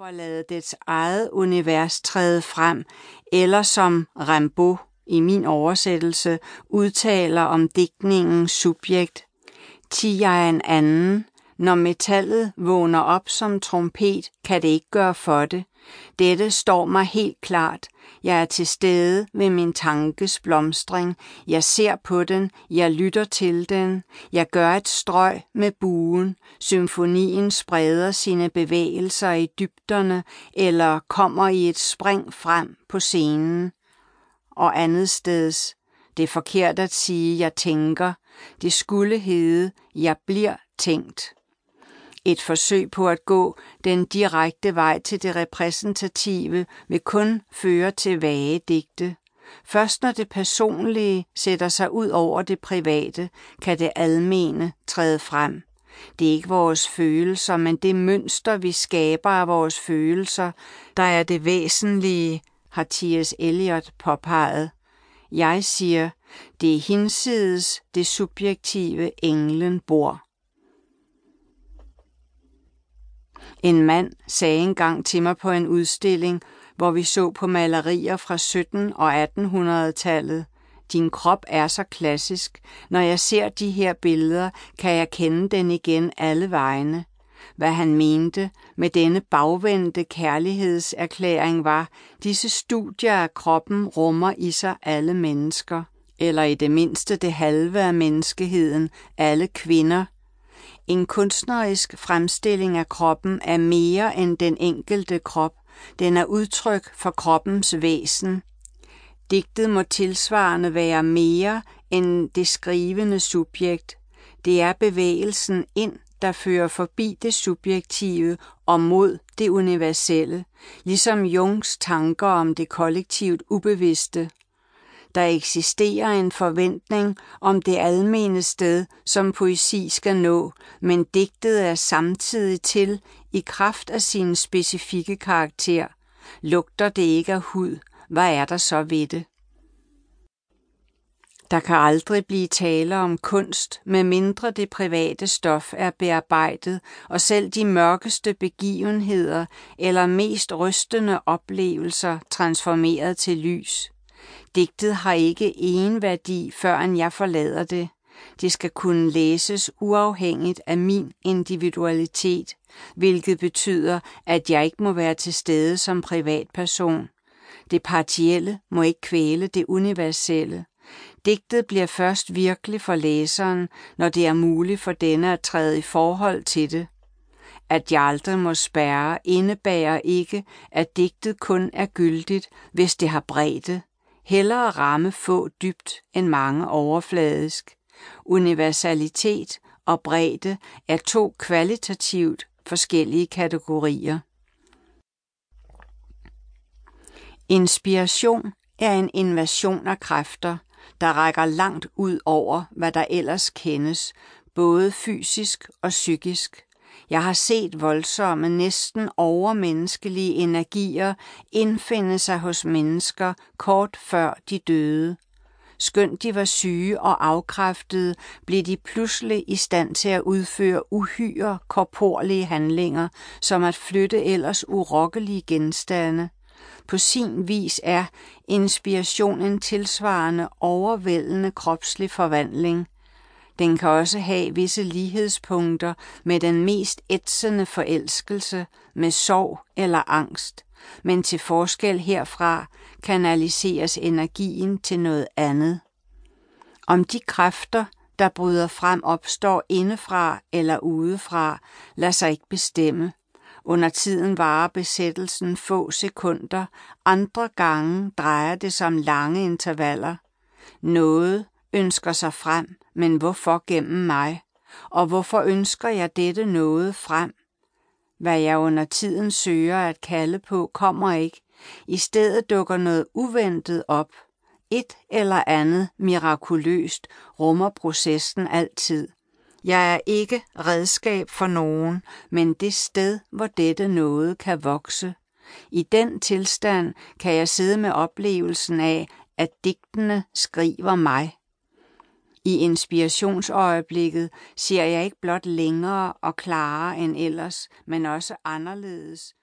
for at lade dets eget univers træde frem, eller som Rimbaud i min oversættelse udtaler om digtningens subjekt, ti jeg en anden, når metallet vågner op som trompet, kan det ikke gøre for det. Dette står mig helt klart. Jeg er til stede ved min tankes blomstring. Jeg ser på den. Jeg lytter til den. Jeg gør et strøg med buen. Symfonien spreder sine bevægelser i dybderne eller kommer i et spring frem på scenen. Og andet steds. Det er forkert at sige, jeg tænker. Det skulle hedde, jeg bliver tænkt. Et forsøg på at gå den direkte vej til det repræsentative vil kun føre til vage digte. Først når det personlige sætter sig ud over det private, kan det almene træde frem. Det er ikke vores følelser, men det mønster, vi skaber af vores følelser, der er det væsentlige, har T.S. Eliot påpeget. Jeg siger, det er hinsides det subjektive englen bor. En mand sagde engang til mig på en udstilling, hvor vi så på malerier fra 17- og 1800-tallet. Din krop er så klassisk. Når jeg ser de her billeder, kan jeg kende den igen alle vegne. Hvad han mente med denne bagvendte kærlighedserklæring var, disse studier af kroppen rummer i sig alle mennesker, eller i det mindste det halve af menneskeheden, alle kvinder, en kunstnerisk fremstilling af kroppen er mere end den enkelte krop. Den er udtryk for kroppens væsen. Digtet må tilsvarende være mere end det skrivende subjekt. Det er bevægelsen ind, der fører forbi det subjektive og mod det universelle, ligesom Jungs tanker om det kollektivt ubevidste. Der eksisterer en forventning om det almene sted, som poesi skal nå, men digtet er samtidig til i kraft af sin specifikke karakter. Lugter det ikke af hud, hvad er der så ved det? Der kan aldrig blive tale om kunst, medmindre det private stof er bearbejdet, og selv de mørkeste begivenheder eller mest rystende oplevelser transformeret til lys. Digtet har ikke en værdi, før jeg forlader det. Det skal kunne læses uafhængigt af min individualitet, hvilket betyder, at jeg ikke må være til stede som privatperson. Det partielle må ikke kvæle det universelle. Digtet bliver først virkelig for læseren, når det er muligt for denne at træde i forhold til det. At jeg aldrig må spærre indebærer ikke, at digtet kun er gyldigt, hvis det har bredde, Hellere ramme få dybt end mange overfladisk. Universalitet og bredde er to kvalitativt forskellige kategorier. Inspiration er en invasion af kræfter, der rækker langt ud over, hvad der ellers kendes, både fysisk og psykisk. Jeg har set voldsomme, næsten overmenneskelige energier indfinde sig hos mennesker kort før de døde. Skønt de var syge og afkræftede, blev de pludselig i stand til at udføre uhyre korporlige handlinger, som at flytte ellers urokkelige genstande. På sin vis er inspiration en tilsvarende overvældende kropslig forvandling – den kan også have visse lighedspunkter med den mest ætsende forelskelse, med sorg eller angst, men til forskel herfra kanaliseres energien til noget andet. Om de kræfter, der bryder frem, opstår indefra eller udefra, lader sig ikke bestemme. Under tiden varer besættelsen få sekunder, andre gange drejer det sig om lange intervaller. Noget ønsker sig frem, men hvorfor gennem mig? Og hvorfor ønsker jeg dette noget frem? Hvad jeg under tiden søger at kalde på, kommer ikke. I stedet dukker noget uventet op. Et eller andet mirakuløst rummer processen altid. Jeg er ikke redskab for nogen, men det sted, hvor dette noget kan vokse. I den tilstand kan jeg sidde med oplevelsen af, at digtene skriver mig. I inspirationsøjeblikket ser jeg ikke blot længere og klarere end ellers, men også anderledes,